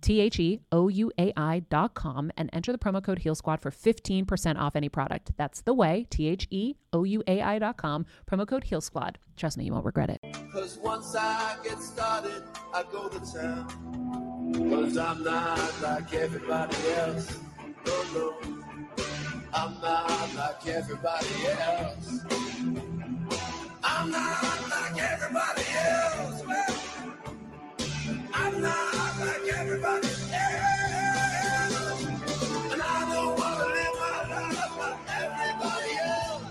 T H E O U A I dot com and enter the promo code Heal Squad for 15% off any product. That's the Ouai, T H E O U A I dot com, promo code Heal Squad. Trust me, you won't regret it. Cause once I get started, I go to town. Cause I'm not like everybody else. No, no. I'm not like everybody else. I'm not like everybody else, man. I'm not like everybody else. And I don't wanna live my life like everybody else.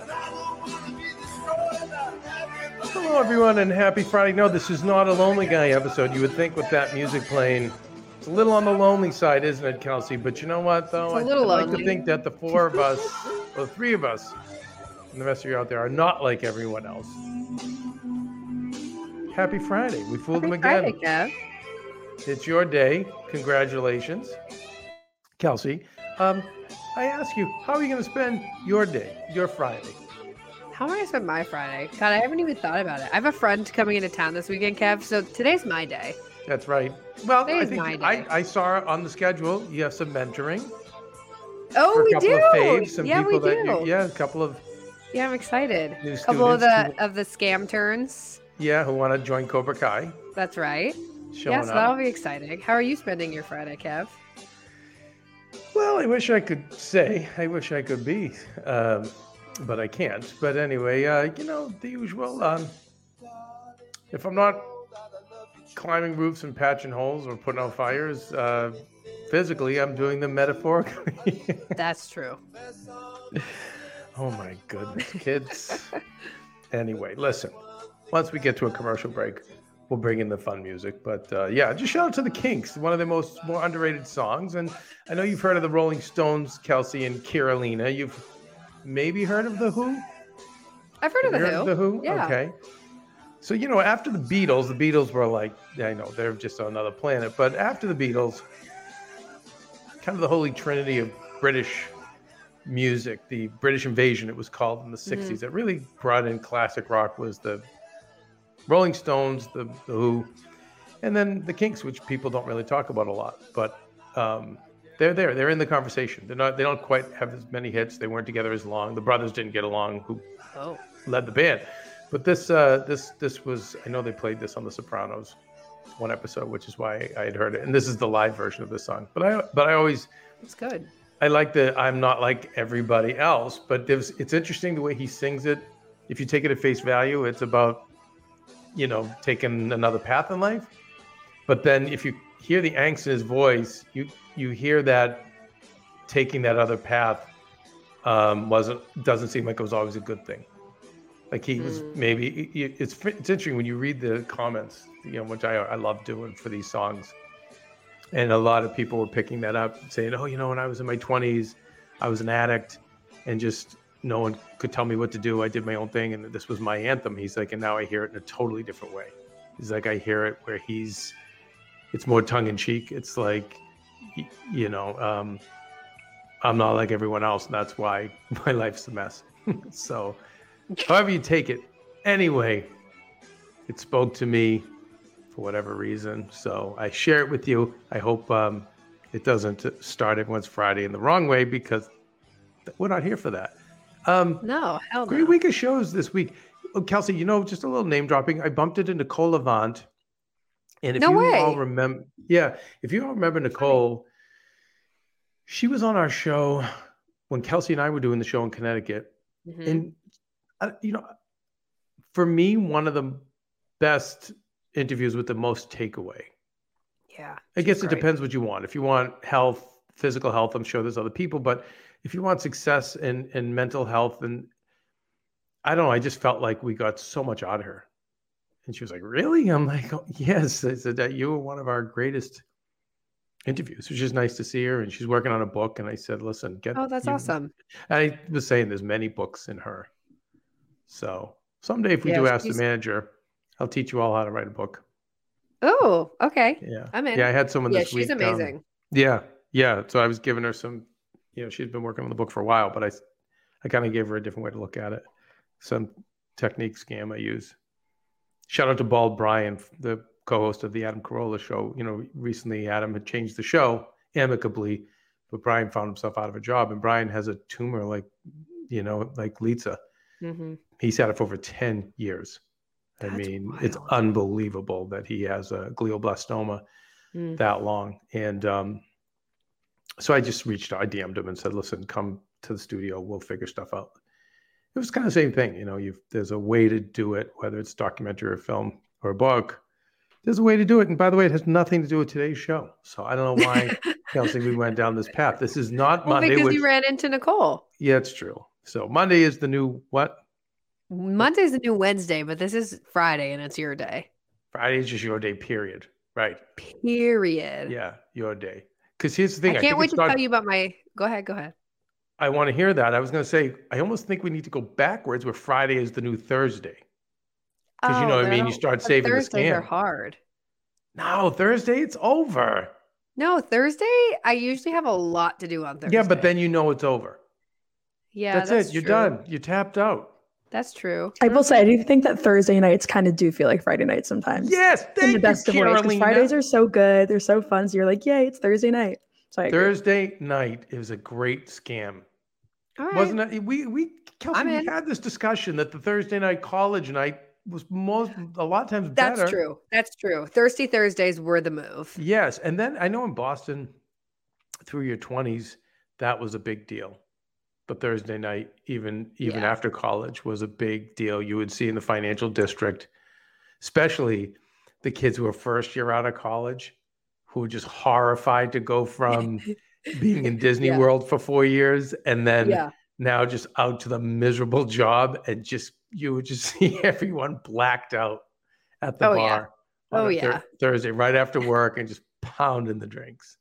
And I don't wanna be destroyed like everybody Hello, everyone, and happy Friday. No, this is not a Lonely Guy episode. You would think with that music playing, it's a little on the lonely side, isn't it, Kelsey? But you know what, though? It's a little I, would like to think that the four of us, or the three of us, and the rest of you out there are not like everyone else. Happy Friday. We fooled them again. Friday. It's your day. Congratulations. Kelsey, um, I ask you, how are you going to spend your day, your Friday? How am I gonna spend my Friday? God, I haven't even thought about it. I have a friend coming into town this weekend, Kev. So today's my day. That's right. Well, I think my I, day. I saw on the schedule you have some mentoring Oh, we couple do. of faves, some yeah, people we that do. you, yeah, a couple of Yeah, I'm excited. new A couple of the of the scam turns. Yeah who want to join Cobra Kai. That's right. Showing yes, that'll be exciting. How are you spending your Friday, Kev? Well, I wish I could say, I wish I could be, um, but I can't. But anyway, uh, you know the usual. Um, if I'm not climbing roofs and patching holes or putting out fires, uh, physically, I'm doing them metaphorically. That's true. Oh my goodness, kids. anyway, listen. Once we get to a commercial break, we'll bring in the fun music. But uh, yeah, just shout out to the Kinks, one of the most more underrated songs. And I know you've heard of the Rolling Stones, Kelsey and Carolina. You've maybe heard of the Who. I've heard of Have the of the Who? Yeah. Okay. So you know, after the Beatles, the Beatles were like, I know they're just on another planet. But after the Beatles, kind of the holy trinity of British music, the British invasion, it was called in the Mm-hmm. 60s, that really brought in classic rock was the Rolling Stones, the, the Who, and then the Kinks, which people don't really talk about a lot. But um, they're there. They're in the conversation. They're not. They don't quite have as many hits. They weren't together as long. The brothers didn't get along. Who Oh. led the band. But this uh, this this was I know they played this on The Sopranos one episode, which is why I had heard it. And this is the live version of the song. But I but I always It's good. I like the I'm not like everybody else. But there's it's interesting the way he sings it. If you take it at face value, it's about you know, taking another path in life. But then if you hear the angst in his voice, you you hear that taking that other path um, wasn't doesn't seem like it was always a good thing. Like he was Mm. maybe it's it's interesting when you read the comments, you know, which I I love doing for these songs. And a lot of people were picking that up, saying, "Oh, you know, when I was in my 20s, I was an addict, and just no one could tell me what to do. I did my own thing, and this was my anthem." He's like, and now I hear it in a totally different way. He's like, I hear it where he's, it's more tongue in cheek. It's like, you know, um, I'm not like everyone else, and that's why my life's a mess. so, however you take it, anyway, it spoke to me for whatever reason. So I share it with you. I hope um, it doesn't start everyone's Friday in the wrong way because we're not here for that. Um, No, hell great no. week of shows this week. Oh, Kelsey, you know, just a little name dropping. I bumped it into Nicole Levant. And if No you all remember, yeah, if you all remember Nicole, she was on our show when Kelsey and I were doing the show in Connecticut Mhm. and uh, you know for me one of the best interviews with the most takeaway yeah. i guess it depends what you want if you want health physical health i'm sure there's other people but if you want success and and mental health and i don't know i just felt like we got so much out of her and she was like really i'm like oh, yes i said that you were one of our greatest interviews which is nice to see her and she's working on a book and i said listen get Oh, that's you- awesome. I was saying there's many books in her. So someday if we Yeah, do ask the manager, I'll teach you all how to write a book. Oh, okay. Yeah. I'm in. Yeah, I had someone Yeah, this she's week. um, amazing. yeah. Yeah. So I was giving her some, you know, she's been working on the book for a while, but I I kind of gave her a different way to look at it. Some technique scam I use. Shout out to Bald Brian, the co-host of the Adam Carolla show. You know, recently Adam had changed the show amicably, but Brian found himself out of a job, and Brian has a tumor like, you know, like Lisa. hmm He's had it for over 10 years. I That's mean, it's unbelievable that he has a glioblastoma Mm. that long. And um, so I just reached out, I DM'd him and said, listen, come to the studio, we'll figure stuff out. It was kind of the same thing. You know, you've, there's a way to do it, whether it's documentary or film or a book. There's a way to do it. And by the way, it has nothing to do with today's show. So I don't know why, Kelsey, we went down this path. This is not Well, Monday. because Which, you ran into Nicole. yeah, it's true. So Monday is the new what? Monday's the new Wednesday, but this is Friday and it's your day. Friday is just your day, period. Right. Period. Yeah, your day. Because here's the thing. I can't wait to not- tell you about my. Go ahead. Go ahead. I want to hear that. I was going to say, I almost think we need to go backwards where Friday is the new Thursday. 'Cause you know oh, what I Oh, mean? You start saving the Thursdays are hard. No, Thursday, it's over. No, Thursday. I usually have a lot to do on Thursday. Yeah, but then you know it's over. yeah, that's, it. You're done. You're tapped out. That's true. I will say, I mm-hmm. do think that Thursday nights kind of do feel like Friday nights sometimes. Yes, in the best you, of ways. Because Fridays are so good. They're so fun. So you're like, yay, it's Thursday night. So I agree. Thursday night is a great scam. All right. Wasn't it? We, we, Kelsey, we in. had this discussion that the Thursday night college night was most, a lot of times better. That's true. That's true. Thirsty Thursdays were the move. Yes, and then I know in Boston, through your twenties, that was a big deal. But Thursday night, even even Yeah. after college, was a big deal. You would see in the financial district, especially the kids who were first year out of college, who were just horrified to go from being in Disney Yeah. World for four years and then Yeah. now just out to the miserable job and just you would just see everyone blacked out at the Oh, bar on Oh, yeah. Thursday right after work and just pounding the drinks.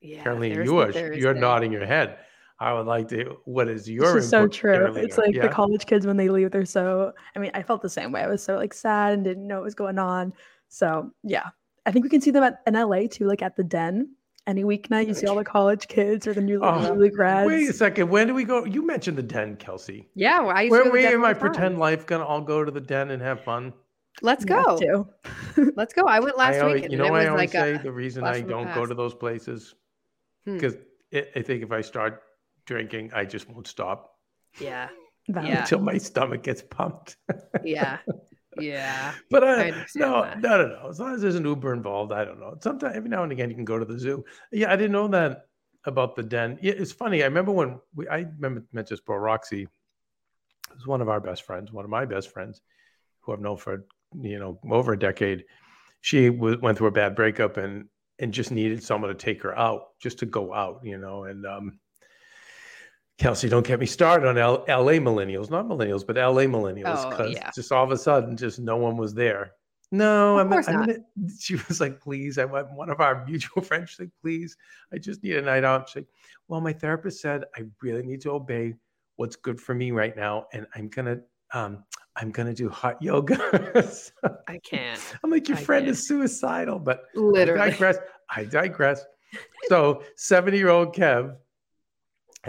Yeah. Thirsty you are you're nodding your head. I would like to. What is your? This is so true. Carolina? It's like Yeah? the college kids when they leave, they're so. I mean, I felt the same way. I was so like sad and didn't know what was going on. So yeah, I think we can see them at in LA too, like at the Den. Any weeknight, you see all the college kids or the new Oh, newly grads. Wait a second. When do we go? You mentioned the den, Kelsey. Yeah. Well, I used to Where go to we in my all the time. pretend life gonna all go to the den and have fun? Let's go. Let's go. I went last I always, weekend. you know, it what was I always like say the reason I don't go to those places Hmm. because I think if I start drinking, I just won't stop yeah, Yeah. until my stomach gets pumped. yeah, yeah. But I uh, understand no, that. no, no, no. As long as there's an Uber involved, I don't know. Sometimes, every now and again, you can go to the zoo. Yeah, I didn't know that about the den. Yeah, it's funny. I remember when we, I remember met this bro Roxy, who's one of our best friends, one of my best friends, who I've known for you know, over a decade. She w- went through a bad breakup and and just needed someone to take her out, just to go out, you know. And um, Kelsey, don't get me started on L- LA millennials, not millennials, but LA millennials, Oh, because yeah. just all of a sudden, just no one was there. No, Of I'm, course I'm not. she was like, please. I want one of our mutual friends. She's like, please, I just need a night out. She's like, well, my therapist said I really need to obey what's good for me right now, and I'm gonna, um, I'm gonna do hot yoga. So I can't. I'm like, your I friend can't. is suicidal, but I Literally. digress. I digress. So, 70 year old Kev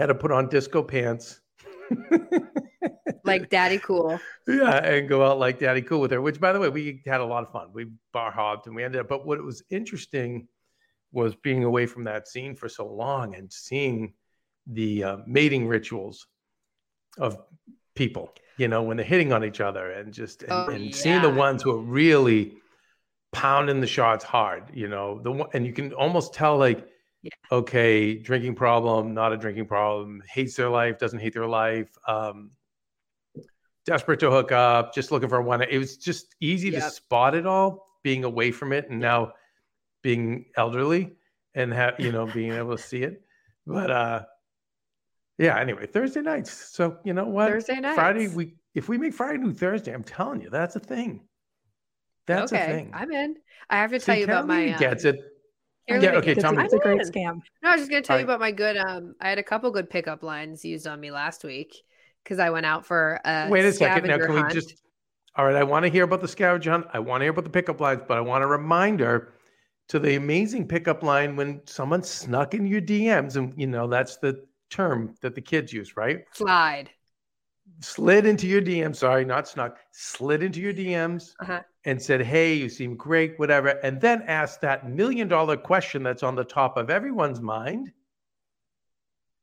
had to put on disco pants. Like daddy cool. yeah, and go out like Daddy Cool with her, which, by the way, we had a lot of fun. We bar hopped and we ended up, but what was interesting was being away from that scene for so long and seeing the uh, mating rituals of people, you know, when they're hitting on each other and just, and, Oh, and seeing the ones who are really pounding the shots hard, you know, the one, and you can almost tell like, Yeah. okay, drinking problem, not a drinking problem, hates their life, doesn't hate their life, um, desperate to hook up, just looking for one. It was just easy to spot it all, being away from it, and now being elderly and have you know being able to see it. But uh, yeah. Anyway, Thursday nights. So you know what? Thursday night Friday. We if we make Friday new Thursday, I'm telling you, that's a thing. That's okay, a thing. I'm in. I have to See, tell you about my. Carolina gets um, it. Carolina Yeah, okay, gets tell it. me. It's a great I'm scam. No, I was just gonna tell you Alright. about my good. Um, I had a couple good pickup lines used on me last week because I went out for a Wait a second. Now, scavenger can we just? All right. I want to hear about the scavenger hunt. I want to hear about the pickup lines, but I want a reminder to the amazing pickup line when someone snuck in your DMs, and you know that's the term that the kids use, right? slide? Slid into your DMs. Sorry, not snuck. Slid into your DMs Uh-huh. and said, "Hey, you seem great, whatever," and then asked that million dollar question that's on the top of everyone's mind.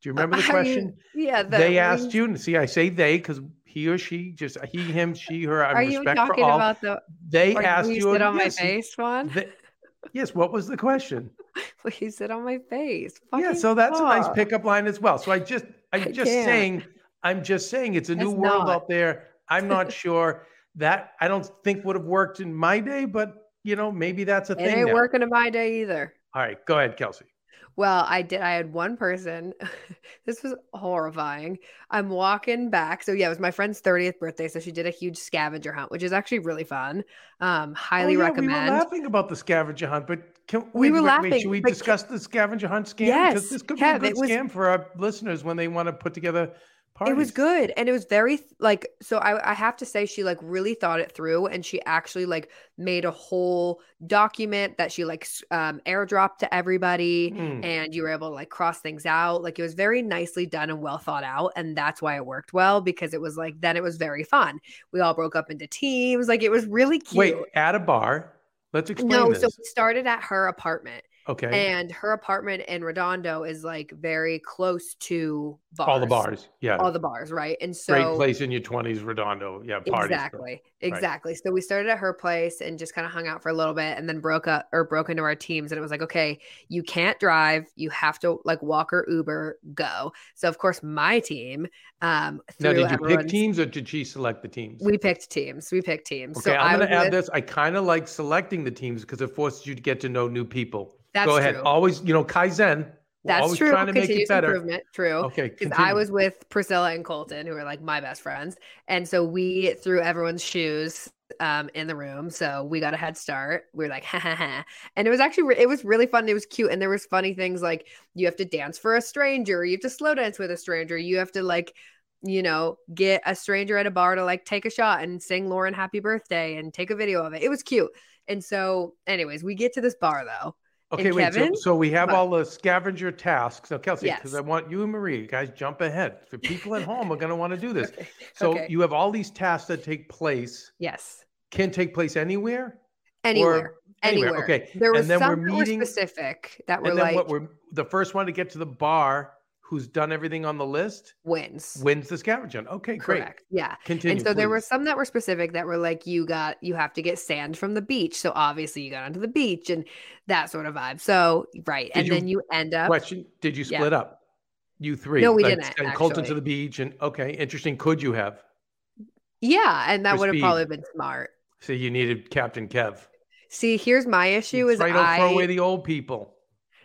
Do you remember the Are you- question? Yeah, the they asked you, and see, I say they because he or she, just he, him, she, her. I Are you talking about the? they asked you. sit on my face one? yes. What was the question? Please sit on my face. yeah. So that's a nice pickup line as well. So I just, I'm I just saying, I'm just saying, it's a new It's world not. out there. I'm not sure that I don't think would have worked in my day, but you know, maybe that's a It thing. ain't now. working in my day either. All right, go ahead, Kelsey. Well, I did. I had one person. this was horrifying. I'm walking back. So yeah, it was my friend's 30th birthday. So she did a huge scavenger hunt, which is actually really fun. Um, highly oh, yeah, recommend. We were laughing about the scavenger hunt, but can, We wait, were wait, wait, laughing, should we discuss the scavenger hunt scam? Yes, Because this could Kev, be a it good was- scam for our listeners when they want to put together parties. It was good. And it was very like so I, I have to say she like really thought it through and she actually like made a whole document that she like um airdropped to everybody Hmm. and you were able to like cross things out. Like it was very nicely done and well thought out. And that's why it worked well because it was like then it was very fun. We all broke up into teams. Like it was really cute. Wait, at a bar. Let's explain no, this. so we started at her apartment. Okay. And her apartment in Redondo is like very close to bars. All the bars. Yeah. All the bars, right? And so Great place in your 20s, Redondo. Yeah, parties. Exactly. Exactly. So we started at her place and just kind of hung out for a little bit and then broke up or broke into our teams. And it was like, okay, you can't drive. You have to like walk or Uber, go. So of course my team um Now, did you pick teams or did she select the teams? We picked teams. We picked teams. okay, so I'm going to was add with- this. I kind of like selecting the teams because it forces you to get to know new people. That's Go ahead. true. Always, you know, Kaizen. That's always true. trying to make it Continuous better. improvement. True. Okay. because I was with Priscilla and Colton, who are like my best friends, and so we threw everyone's shoes um, in the room. So we got a head start. We were like, ha ha ha, and it was actually re- it was really fun. It was cute, and there was funny things like you have to dance for a stranger, you have to slow dance with a stranger, you have to like. You know, get a stranger at a bar to like take a shot and sing Lauren happy birthday and take a video of it. It was cute. And so, anyways, we get to this bar though. Okay, wait. So, so we have all the scavenger tasks. Now, Kelsey, because Yes. I want you and Marie, you guys jump ahead. For people at home are going to want to do this. Okay. So Okay. you have all these tasks that take place, Yes. can take place anywhere? Anywhere. anywhere, Anywhere. okay. There was And then some were meeting- specific that were and then like what we're the first one to get to the bar who's done everything on the list wins. wins the scavenger hunt. Okay, great. Correct. Yeah. Continue. and so there were some that were specific that were like you got you have to get sand from the beach. So obviously you got onto the beach and that sort of vibe. So right. Did and you- then you end up question. Did you Yeah. split up? You three. No, we like, didn't, And Colton to the beach and okay, interesting. Could you have? Yeah, and that would have probably been smart. See, you needed Captain Kev. See, here's my issue: is right, don't I throw away the old people.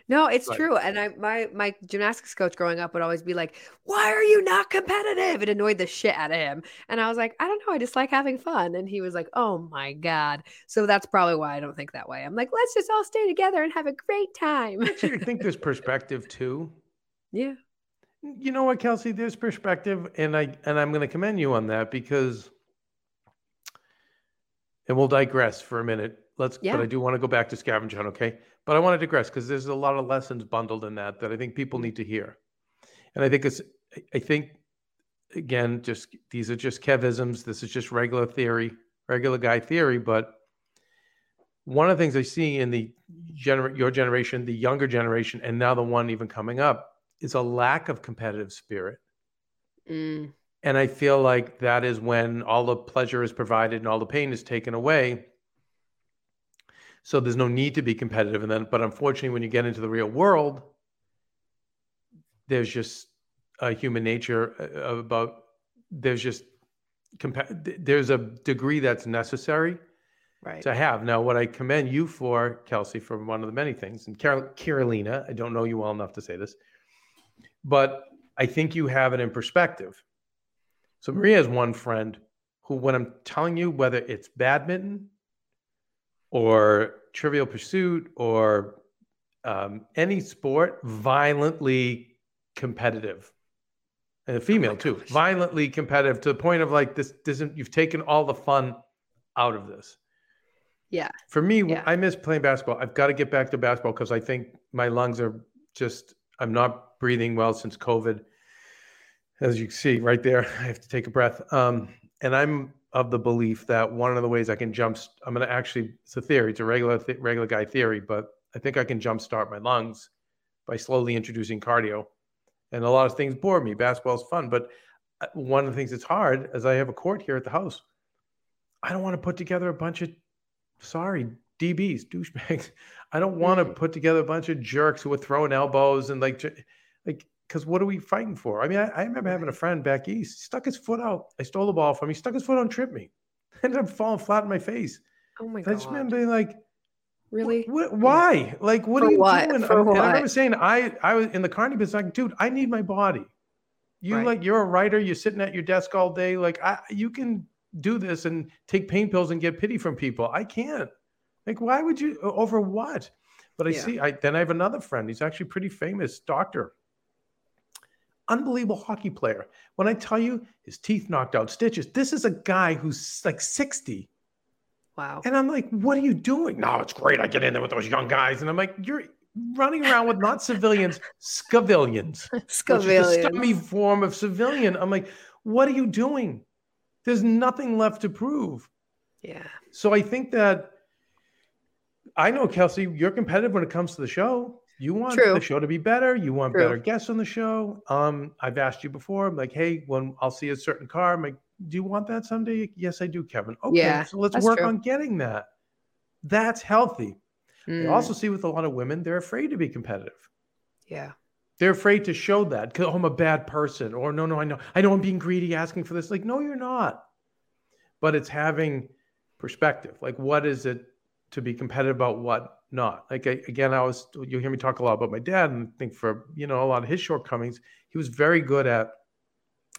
No, it's Right. true. And I my my gymnastics coach growing up would always be like, "Why are you not competitive?" It annoyed the shit out of him. And I was like, "I don't know. I just like having fun." And he was like, "Oh my god." So that's probably why I don't think that way. I'm like, let's just all stay together and have a great time. I think there's perspective too. yeah. You know what, Kelsey? There's perspective, and I and I'm going to commend you on that because, and we'll digress for a minute. Let's, Yeah. but I do want to go back to scavenger hunt, okay? But I want to digress because there's a lot of lessons bundled in that that I think people need to hear, and I think it's, I- think, again, just these are just Kevisms. This is just regular theory, regular guy theory, but. One of the things I see in the gener- your generation, the younger generation, and now the one even coming up, is a lack of competitive spirit. Mm, And I feel like that is when all the pleasure is provided and all the pain is taken away. So there's no need to be competitive. And then, but unfortunately, when you get into the real world, there's just a human nature uh, about, there's just, compa- there's a degree that's necessary right. to have. Now, what I commend you for, Kelsey, for one of the many things, and Carol, Carolina, I don't know you well enough to say this, but I think you have it in perspective. So Maria has one friend who, when I'm telling you whether it's badminton or Trivial Pursuit or um, any sport, violently competitive. And a female too, gosh. violently competitive to the point of like this doesn't you've taken all the fun out of this. Yeah. For me, Yeah. I miss playing basketball. I've got to get back to basketball because I think my lungs are just I'm not breathing well since COVID. As you see right there, I have to take a breath. Um, and I'm of the belief that one of the ways I can jump, I'm going to actually, it's a theory, it's a regular, th- regular guy theory, but I think I can jumpstart my lungs by slowly introducing cardio. And a lot of things bore me. Basketball is fun, but uh, one of the things that's hard is I have a court here at the house. I don't want to put together a bunch of, sorry, DBs, douchebags. I don't want to Mm. put together a bunch of jerks who are throwing elbows and like, because what are we fighting for? I mean, I, I remember having a friend back east, he stuck his foot out. I stole the ball from him. He stuck his foot out and tripped me. Ended up falling flat in my face. Oh my And I just god. remember being like, Really? what, why? Like, what For are you what? doing? For I'm- I remember saying, I, I was in the carny business, like, dude, I need my body. You Right. like, you're a writer. You're sitting at your desk all day. Like, I, you can do this and take pain pills and get pity from people. I can't. Like, why would you? Over what? But I Yeah. see. I then I have another friend. He's actually pretty famous doctor. Unbelievable hockey player. When I tell you his teeth knocked out, stitches. This is a guy who's like 60. Wow. And I'm like, what are you doing? No, it's great. I get in there with those young guys. And I'm like, you're running around with not civilians, is the scummy form of civilian. I'm like, what are you doing? There's nothing left to prove. Yeah. So I think that I know, Kelsey, you're competitive when it comes to the show. You want True. the show to be better. You want True. better guests on the show. Um, I've asked you before. I'm like, hey, when I'll see a certain car, I'm like, do you want that someday? Yes, I do, Kevin. Okay, Yeah, so let's work true. on getting that. That's healthy. I Mm, also see with a lot of women, they're afraid to be competitive. yeah. They're afraid to show that. 'cause, Oh, I'm a bad person. Or no, no, I know. I know I'm being greedy asking for this. Like, no, you're not. But it's having perspective. Like, what is it to be competitive about what not? Like I, again, I was you'll hear me talk a lot about my dad and I think for you know a lot of his shortcomings, he was very good at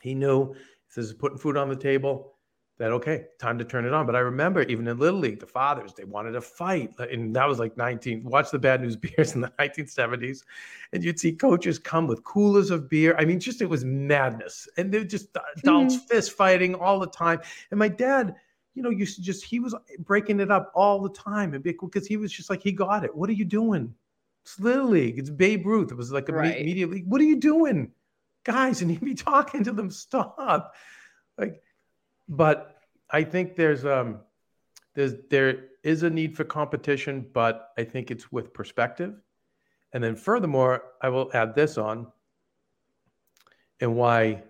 he knew if this is putting food on the table, that okay, time to turn it on. But I remember even in Little League, the fathers, they wanted to fight. And that was like 19, watch the bad news Bears in the 1970s. And you'd see coaches come with coolers of beer. I mean, just it was madness. And they're just uh, mm-hmm. adults fist fighting all the time. And my dad, you know, used to just he was breaking it up all the time. And because he was just like, he got it. What are you doing? It's Little League. It's Babe Ruth. It was like a Right. media league. What are you doing? Guys, and he'd be talking to them, stop. Like, but I think there's um there's there is a need for competition, but I think it's with perspective. And then furthermore, I will add this on and why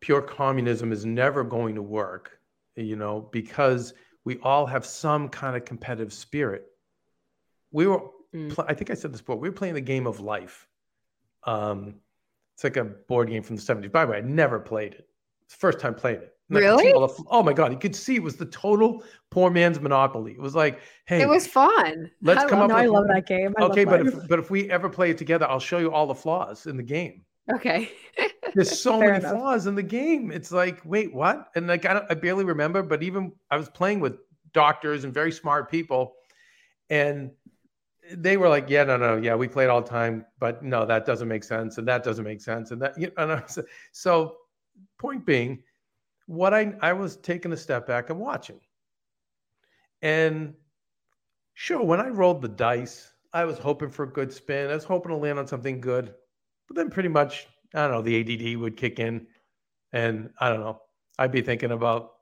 pure communism is never going to work, you know, because we all have some kind of competitive spirit. We were Mm. pl- I think I said this before, we were playing the game of life. Um it's like a board game from the 70s. By the way, I never played it. It's the first time playing it. And I Really? the- oh my god, you could see it was the total poor man's monopoly. It was like, hey, It was fun. let's I come love- up No, I with love that game. I okay, but if but if we ever play it together, I'll show you all the flaws in the game. Okay. There's so many enough. flaws in the game. It's like, wait, what? And like, I, don't, I barely remember, but even I was playing with doctors and very smart people, and they were like, yeah, no, no, yeah, we played all the time, but no, that doesn't make sense, and that doesn't make sense, and that, you know, and I was- so point being, what I I was taking a step back and watching, and sure, when I rolled the dice, I was hoping for a good spin. I was hoping to land on something good. But then pretty much, I don't know, the ADD would kick in. And I don't know, I'd be thinking about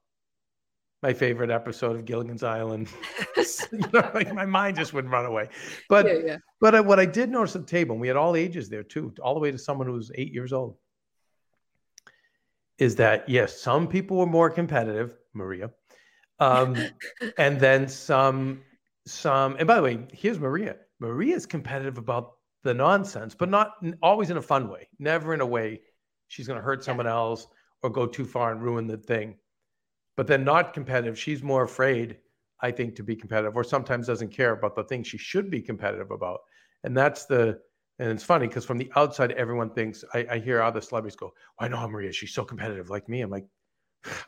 my favorite episode of Gilligan's Island. you know, like my mind just wouldn't run away. But yeah, yeah. but I, what I did notice at the table, and we had all ages there too, all the way to someone who was eight years old, is that yes, some people were more competitive, Maria, um, and then some, some. And by the way, here's Maria. Maria's competitive about the nonsense, but not always in a fun way. Never in a way she's going to hurt someone else or go too far and ruin the thing. But then not competitive. She's more afraid, I think, to be competitive, or sometimes doesn't care about the thing she should be competitive about. And that's the and it's funny because from the outside, everyone thinks I, I hear other celebrities go, "I know Maria. She's so competitive like me." I'm like,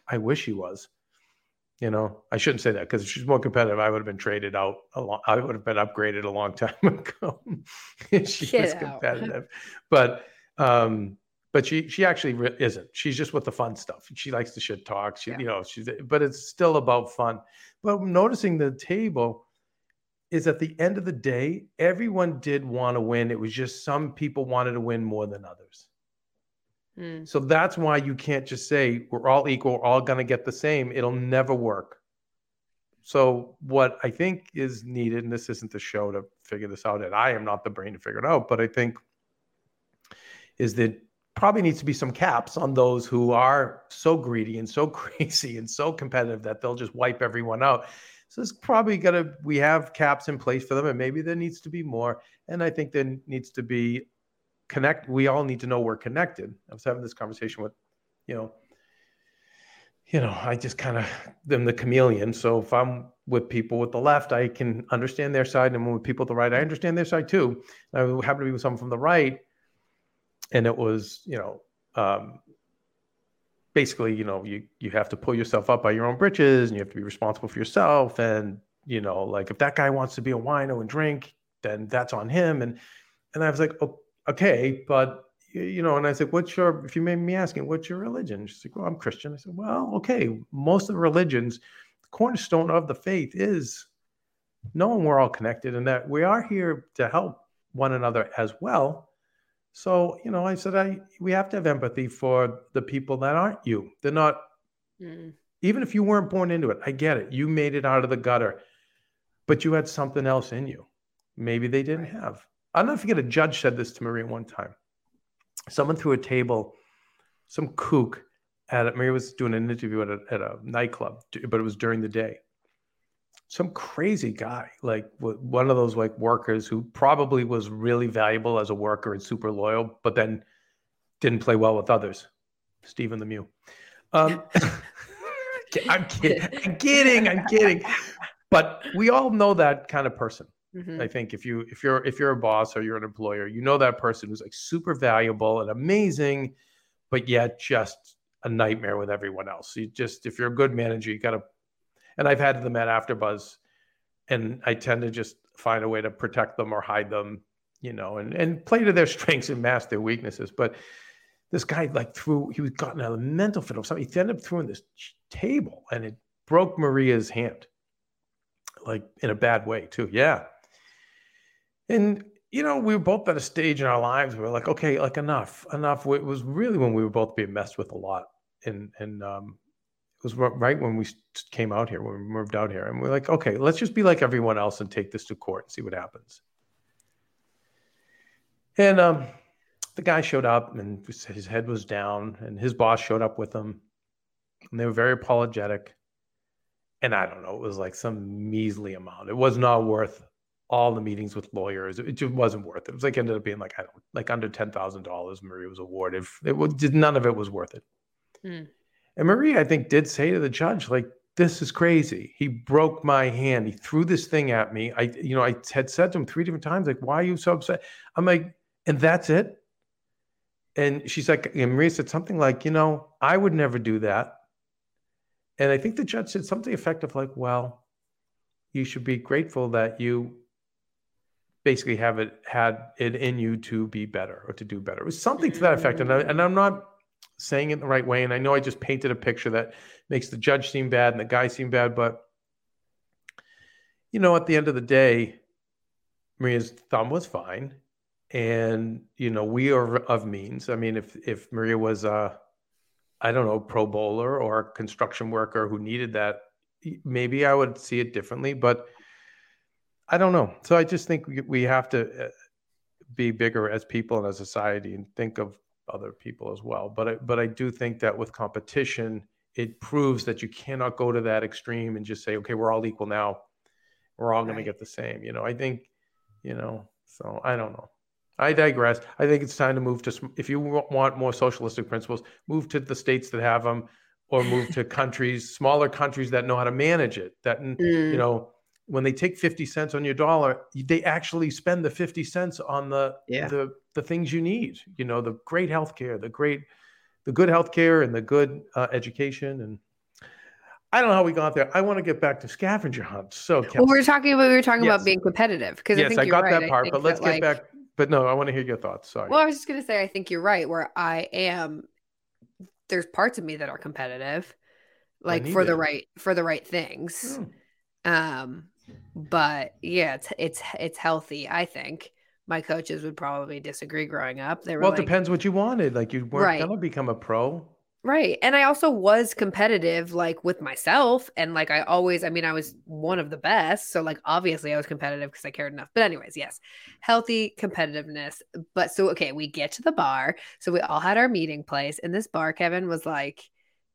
I wish she was. You know, I shouldn't say that because if she's more competitive, I would have been traded out a long. I would have been upgraded a long time ago. if she Get was out. competitive, but um, but she she actually re- isn't. She's just with the fun stuff. She likes to shit talk. She Yeah. you know she's but it's still about fun. But noticing the table is at the end of the day, everyone did want to win. It was just some people wanted to win more than others. Mm. So that's why you can't just say we're all equal, we're all going to get the same. It'll never work. So what I think is needed, and this isn't the show to figure this out, and I am not the brain to figure it out, but I think is that probably needs to be some caps on those who are so greedy and so crazy and so competitive that they'll just wipe everyone out. So it's probably gonna we have caps in place for them, and maybe there needs to be more. And I think there needs to be connect. We all need to know we're connected. I was having this conversation with, you know, you know, I just kind of them the chameleon. So if I'm with people with the left, I can understand their side, and when with people with the right, I understand their side too. I happen to be with someone from the right, and it was, you know, um, basically, you know, you you have to pull yourself up by your own britches, and you have to be responsible for yourself. And you know, like if that guy wants to be a wino and drink, then that's on him. And and I was like, oh, okay, but you know, and I said, what's your? If you made me asking, what's your religion? She's like, well, I'm Christian. I said, well, okay, most of the religions, the cornerstone of the faith is knowing we're all connected and that we are here to help one another as well. So, you know, I said, I we have to have empathy for the people that aren't you. They're not Mm. even if you weren't born into it, I get it. You made it out of the gutter, but you had something else in you. Maybe they didn't have. I'll never forget a judge said this to Maria one time. Someone threw a table, some kook at it. Maria was doing an interview at a, at a nightclub, but it was during the day. Some crazy guy, like one of those like workers who probably was really valuable as a worker and super loyal, but then didn't play well with others. Stephen the Mew. Um, I'm kidding. I'm kidding. I'm kidding. But we all know that kind of person. Mhm. I think if you if you're if you're a boss or you're an employer, you know that person who's like super valuable and amazing, but yet just a nightmare with everyone else. You just if you're a good manager, you got to. And I've had them at AfterBuzz, and I tend to just find a way to protect them or hide them, you know, and and play to their strengths and mask their weaknesses. But this guy like threw he was gotten a mental fit of something. He ended up throwing this table, and it broke Maria's hand, like in a bad way too. Yeah. And you know, we were both at a stage in our lives where we're like, okay, like enough, enough. It was really when we were both being messed with a lot, and and um, it was right when we came out here, when we moved out here, and we're like, okay, let's just be like everyone else and take this to court and see what happens. And um, the guy showed up, and his head was down, and his boss showed up with him, and they were very apologetic. And I don't know, it was like some measly amount. It was not worth all the meetings with lawyers. It just wasn't worth it. It was like ended up being like I don't like under ten thousand dollars. Maria was awarded. It was none of it was worth it. Mm. And Maria, I think, did say to the judge, like, this is crazy. He broke my hand. He threw this thing at me. I, you know, I had said to him three different times, like, why are you so upset? I'm like, and that's it. And she's like, and Maria said something like, you know, I would never do that. And I think the judge said something effective like, well, you should be grateful that you basically have it had it in you to be better or to do better. It was something to that effect. And, I, and mm. I'm not saying it the right way. And I know I just painted a picture that makes the judge seem bad and the guy seem bad, but you know, at the end of the day, Maria's thumb was fine. And, you know, we are of means. I mean, if if Maria was a, I don't know, pro bowler or a construction worker who needed that, maybe I would see it differently. But I don't know. So I just think we, we have to uh, be bigger as people and as a society and think of other people as well. But I, but I do think that with competition, it proves that you cannot go to that extreme and just say, okay, we're all equal now. We're all going to get the same. You know, I think, you know, so I don't know. I digress. I think it's time to move to, if you want more socialistic principles, move to the states that have them or move to countries, smaller countries that know how to manage it. That, mm. you know, when they take 50 cents on your dollar, they actually spend the 50 cents on the, yeah. the, the things you need, you know, the great healthcare, the great, the good healthcare and the good uh, education. And I don't know how we got there. I want to get back to scavenger hunts. So well, we were talking about, we were talking yes. about being competitive because yes, I, I got right. that part, but let's get like, back. But no, I want to hear your thoughts. Sorry. Well, I was just going to say, I think you're right where I am. There's parts of me that are competitive, like for it. the right, for the right things. Hmm. Um, but yeah, it's it's it's healthy. I think my coaches would probably disagree growing up. They were well, like, it depends what you wanted. Like you weren't right. gonna become a pro. Right. And I also was competitive like with myself and like I always I mean I was one of the best so like obviously I was competitive because I cared enough. But anyways, yes. Healthy competitiveness. But so okay, we get to the bar. So we all had our meeting place and this bar Kevin was like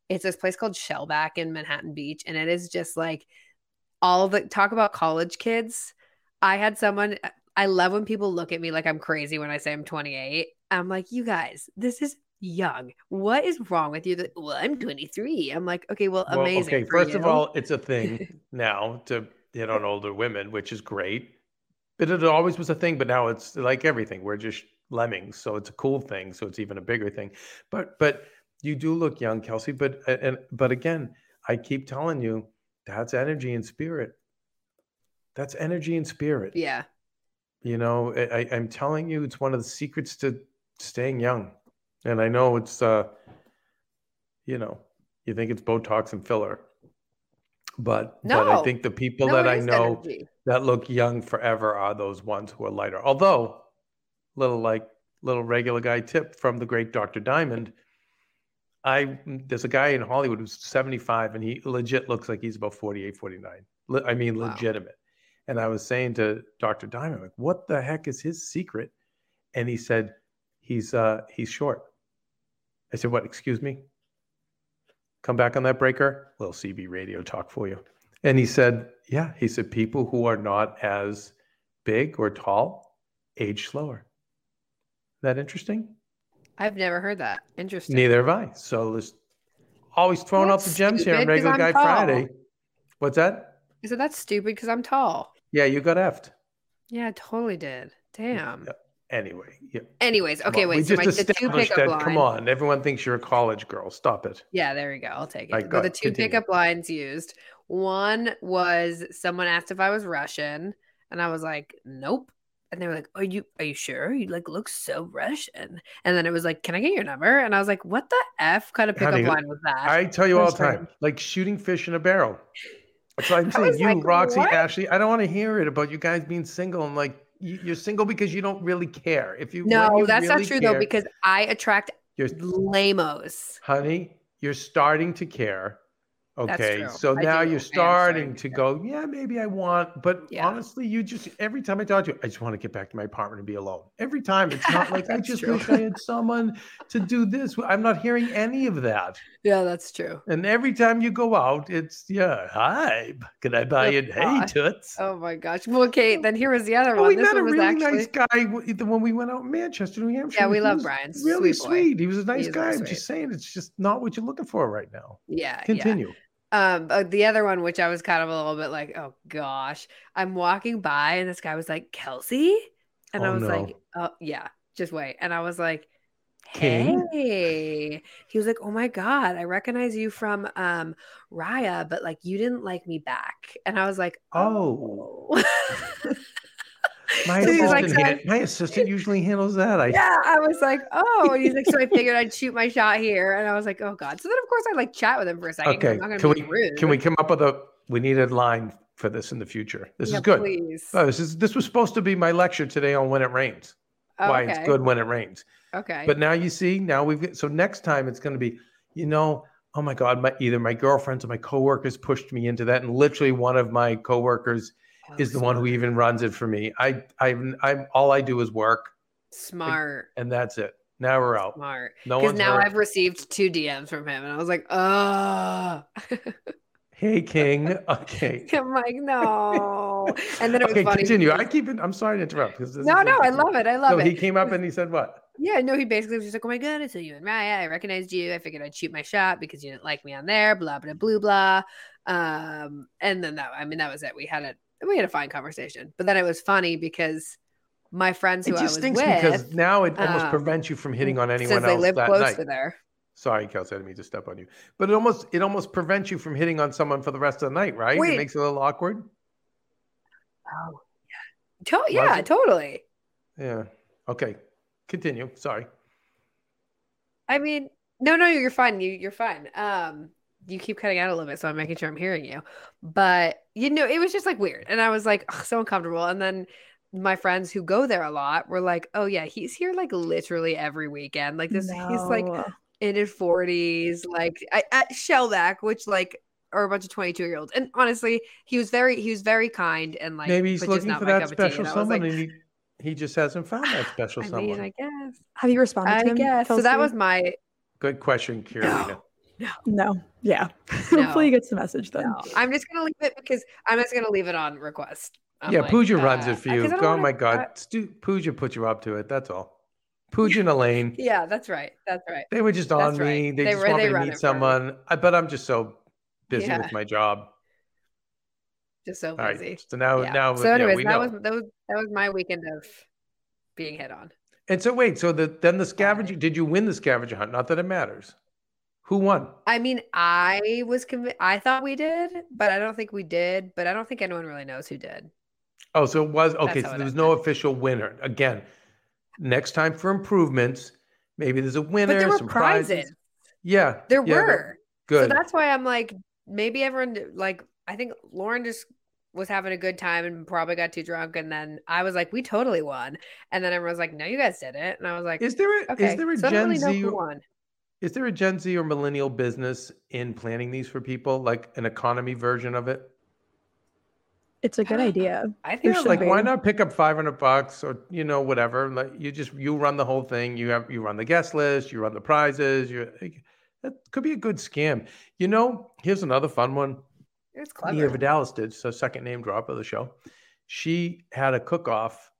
it's this place called Shellback in Manhattan Beach and it is just like all the talk about college kids. I had someone I love when people look at me like I'm crazy when I say I'm 28. I'm like, you guys, this is young. What is wrong with you? That well, I'm 23. I'm like, okay, well, well amazing. Okay, first you. of all, it's a thing now to hit on older women, which is great. But it always was a thing, but now it's like everything. We're just lemmings, so it's a cool thing. So it's even a bigger thing. But but you do look young, Kelsey. But and but again, I keep telling you, that's energy and spirit. That's energy and spirit. Yeah. You know, I, I'm telling you, it's one of the secrets to staying young. And I know it's, uh, you know, you think it's Botox and filler, but no. but I think the people no, that I know energy. that look young forever are those ones who are lighter. Although, little like little regular guy tip from the great Dr. Diamond. I there's a guy in Hollywood who's 75 and he legit looks like he's about 48, 49. I mean, wow. legitimate. And I was saying to Dr. Diamond, like, what the heck is his secret? And he said, he's uh he's short. I said, what? Excuse me? Come back on that breaker. Little CB radio talk for you. And he said, yeah. He said, people who are not as big or tall age slower. That interesting? I've never heard that. Interesting. Neither have I. So there's always throwing out the gems here on Regular Guy tall. Friday. What's that? I said that's stupid because I'm tall. Yeah, you got effed. Yeah, I totally did. Damn. Yeah. Anyway, yeah. Anyways, okay, wait. We so just my, established that. Line, come on, everyone thinks you're a college girl. Stop it. Yeah, there you go. I'll take it. Right, the, the two continue. pickup lines used. One was someone asked if I was Russian, and I was like, "Nope." And they were like, "Are you? Are you sure? You like look so Russian." And then it was like, "Can I get your number?" And I was like, "What the f kind of pickup Honey, line was that?" I tell you all the time, like shooting fish in a barrel. That's what I'm saying. You, like, Roxy, what? Ashley, I don't want to hear it about you guys being single. I'm like, you're single because you don't really care. If you no, you that's really not true care, though, because I attract you're lamos. Honey, you're starting to care. Okay, so I now. You're starting to go, yeah, maybe I want, but Yeah. honestly, you just every time I talk to you, I just want to get back to my apartment and be alone. Every time, it's not like I just true. wish I had someone to do this. I'm not hearing any of that. Yeah, that's true. And every time you go out, it's yeah, hi, can I buy Oh, you? Hey, God. toots. Oh my gosh. Well, Kate, then here was the other Oh, one. we This met a one was really actually nice guy the- when we went out in Manchester, New Hampshire. Yeah, we love Brian. Really Sweet sweet. He was a nice guy. I'm just saying, it's just not what you're looking for right now. yeah, yeah. Um, uh, the other one, which I was kind of a little bit like, oh gosh, I'm walking by and this guy was like, Kelsey, and I Oh, was no. like, oh yeah, just wait, and I was like, King? hey, he was like, oh my god, I recognize you from um Raya, but like you didn't like me back, and I was like, Oh. oh. My So assistant, like, so I- my assistant usually handles that. I yeah, I was like, oh, and he's like, so I figured I'd shoot my shot here, and I was like, oh god. So then of course I like chat with him for a second. okay. Can be we rude. can we come up with a? We need a line for this in the future. This Yeah, is good. Please. Oh, this is this was supposed to be my lecture today on when it rains. Why it's good when it rains. Okay. But now you see, now we've got, so next time it's going to be, you know, oh my God, my either my girlfriends or my coworkers pushed me into that, and literally one of my coworkers is the one who even runs it for me. I I I'm all I do is work, smart. and that's it. Now we're out. Smart. No Because now hurt. I've received two DMs from him, and I was like, oh. Hey King. Okay. I'm like, no. And then it was okay, funny. continue. I keep it. I'm sorry to interrupt. 'cause this no, no, I love it. I love No, it. he came up and he said what? Yeah, no, he basically was just like, oh my God, I saw you and Raya. I recognized you. I figured I'd shoot my shot because you didn't like me on there, blah, blah, blah, blah. Um, and then that, I mean, that was it. We had a, we had a fine conversation. But then it was funny because my friends who It I just was stinks with, because now it almost um, prevents you from hitting on anyone since they else live that closer night. there. Sorry, Kelsey, I didn't mean to step on you. But it almost it almost prevents you from hitting on someone for the rest of the night, right? Wait. It makes it a little awkward. Oh, yeah. To- yeah, totally. Yeah. Okay. Continue. Sorry. I mean, no, no, you're fine. You you're fine. Um, you keep cutting out a little bit, so I'm making sure I'm hearing you. But you know, it was just like weird, and I was like ugh, so uncomfortable. And then my friends who go there a lot were like, "Oh yeah, he's here like literally every weekend. Like this, he's like in his 40s, like I, at Shellback, which like are a bunch of 22 year olds. And honestly, he was very he was very kind and like Maybe he's but just looking not for that cup tea. special And I was someone, like, and he he just hasn't found that special I someone. mean, I guess. Have you responded I to him? guess. So that was my Good question, Carolina. no. Yeah. No. Yeah. Hopefully he gets the message then. No, I'm just gonna leave it because I'm just gonna leave it on request. I'm yeah, like, Pooja runs uh, it for you. Oh wanna- my God, I- Stu, Pooja put you up to it. That's all. Pooja and Elaine, yeah, that's right. That's right. they were just on That's me. right. They, They just were- want to meet it for me. someone. I, but I'm just so busy Yeah. with my job. Just so All right. busy. So now, Yeah. now, so, yeah, anyways, we that know. was that was that was my weekend of being hit on. And so wait, so the then the scavenger did you win the scavenger hunt? Not that it matters. Who won? I mean, I was convinced. I thought we did, but I don't think we did. But I don't think anyone really knows who did. Oh, so it was okay. So there was no official winner. Again, next time for improvements, maybe there's a winner. But there were some prizes. Yeah, There yeah, were. good. So that's why I'm like, maybe everyone like. I think Lauren just was having a good time and probably got too drunk, and then I was like, we totally won, and then everyone was like, no, you guys did it, and I was like, is there a, okay, is there a so Gen really Z? Who or- won. Is there a Gen Z or millennial business in planning these for people, like an economy version of it? It's a good idea. I think There Yeah, should like why not pick up 500 bucks or you know whatever like you just you run the whole thing you have you run the guest list you run the prizes you that could be a good scam you know here's another fun one it's Mia clever. Vidalis did so second name drop of the show she had a cook off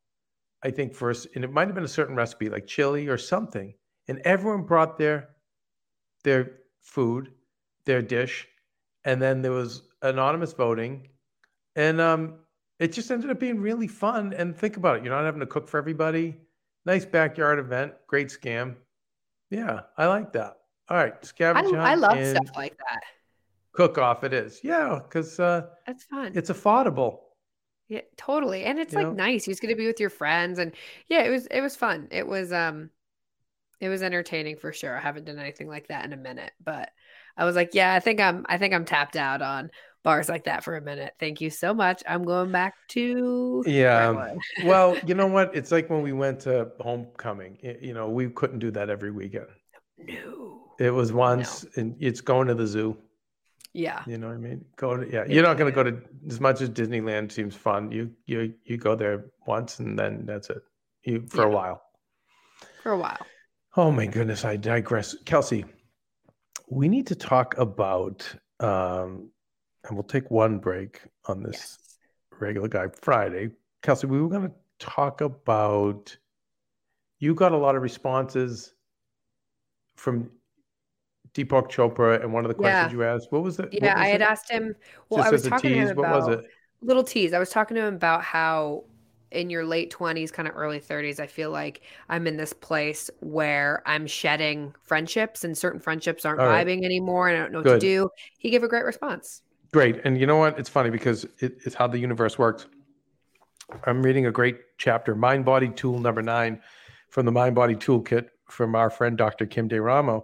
I think first and it might have been a certain recipe like chili or something and everyone brought their their food their dish and then there was anonymous voting and um it just ended up being really fun and think about it you're not having to cook for everybody nice backyard event great scam yeah i like that all right I, scavenger I hunt love stuff like that. cook off it is yeah because uh That's fun. it's affordable Yeah, totally. And it's You like know? nice. He's gonna be with your friends and yeah, it was it was fun. It was um it was entertaining for sure. I haven't done anything like that in a minute, but I was like, yeah, I think I'm I think I'm tapped out on bars like that for a minute. Thank you so much. I'm going back to yeah well you know what it's like when we went to homecoming Y- you know we couldn't do that every weekend No. it was once and it's going to the zoo Yeah. You know what I mean? Go to yeah. You're not going to go to as much as Disneyland seems fun. You you you go there once and then that's it. You for a while. For a while. Oh my goodness, I digress. Kelsey, we need to talk about um and we'll take one break on this Yes. regular guy Friday. Kelsey, we were going to talk about you got a lot of responses from Deepak Chopra and one of the questions Yeah. you asked. What was it? Yeah, was I had it? asked him. Well, Just I was talking to tease, him what was about it? little tease. I was talking to him about how in your late 20s, kind of early 30s, I feel like I'm in this place where I'm shedding friendships and certain friendships aren't All right. vibing anymore and I don't know what Good. to do. He gave a great response. Great. And you know what? It's funny because it, it's how the universe works. I'm reading a great chapter, Mind Body Tool number nine from the Mind Body Toolkit from our friend Dr. Kim D'Eramo.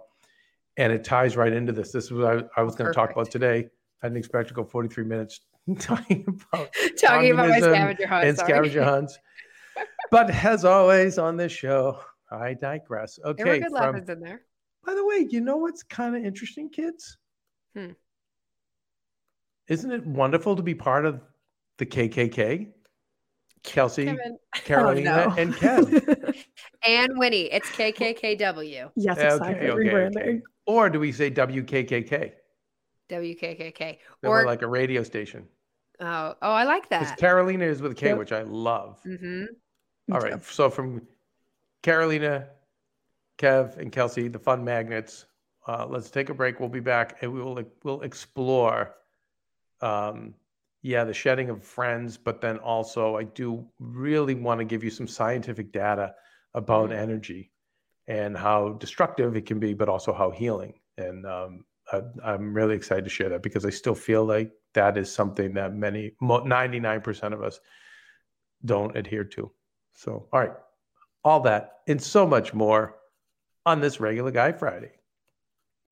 And it ties right into this. This is what I, I was going to talk about today. I didn't expect to go 43 minutes talking about Talking about my scavenger hunt. and sorry. scavenger hunts. But as always on this show, I digress. Okay, There were Okay. good From, lessons in there. by the way, you know what's kind of interesting, kids? Hmm. Isn't it wonderful to be part of the KKK? Kelsey, Kevin. Carolina, Oh, no. and Kev. And Winnie. It's KKKW. yes, Okay, okay, okay. Or do we say WKKK? WKKK. Then Or like a radio station. Oh, oh, I like Because that. Carolina is with a K, Yep. which I love. hmm All right. So from Carolina, Kev, and Kelsey, the fun magnets. Uh, let's take a break. We'll be back, and we will we'll explore. Um, yeah, the shedding of friends, but then also I do really want to give you some scientific data about Mhm. energy and how destructive it can be, but also how healing. And um, I, I'm really excited to share that because I still feel like that is something that many, ninety nine percent of us, don't adhere to. So, all right, all that and so much more on this regular guy Friday.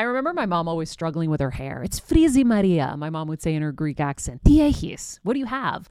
I remember my mom always struggling with her hair. It's frizzy Maria, my mom would say in her Greek accent. Diehis, what do you have?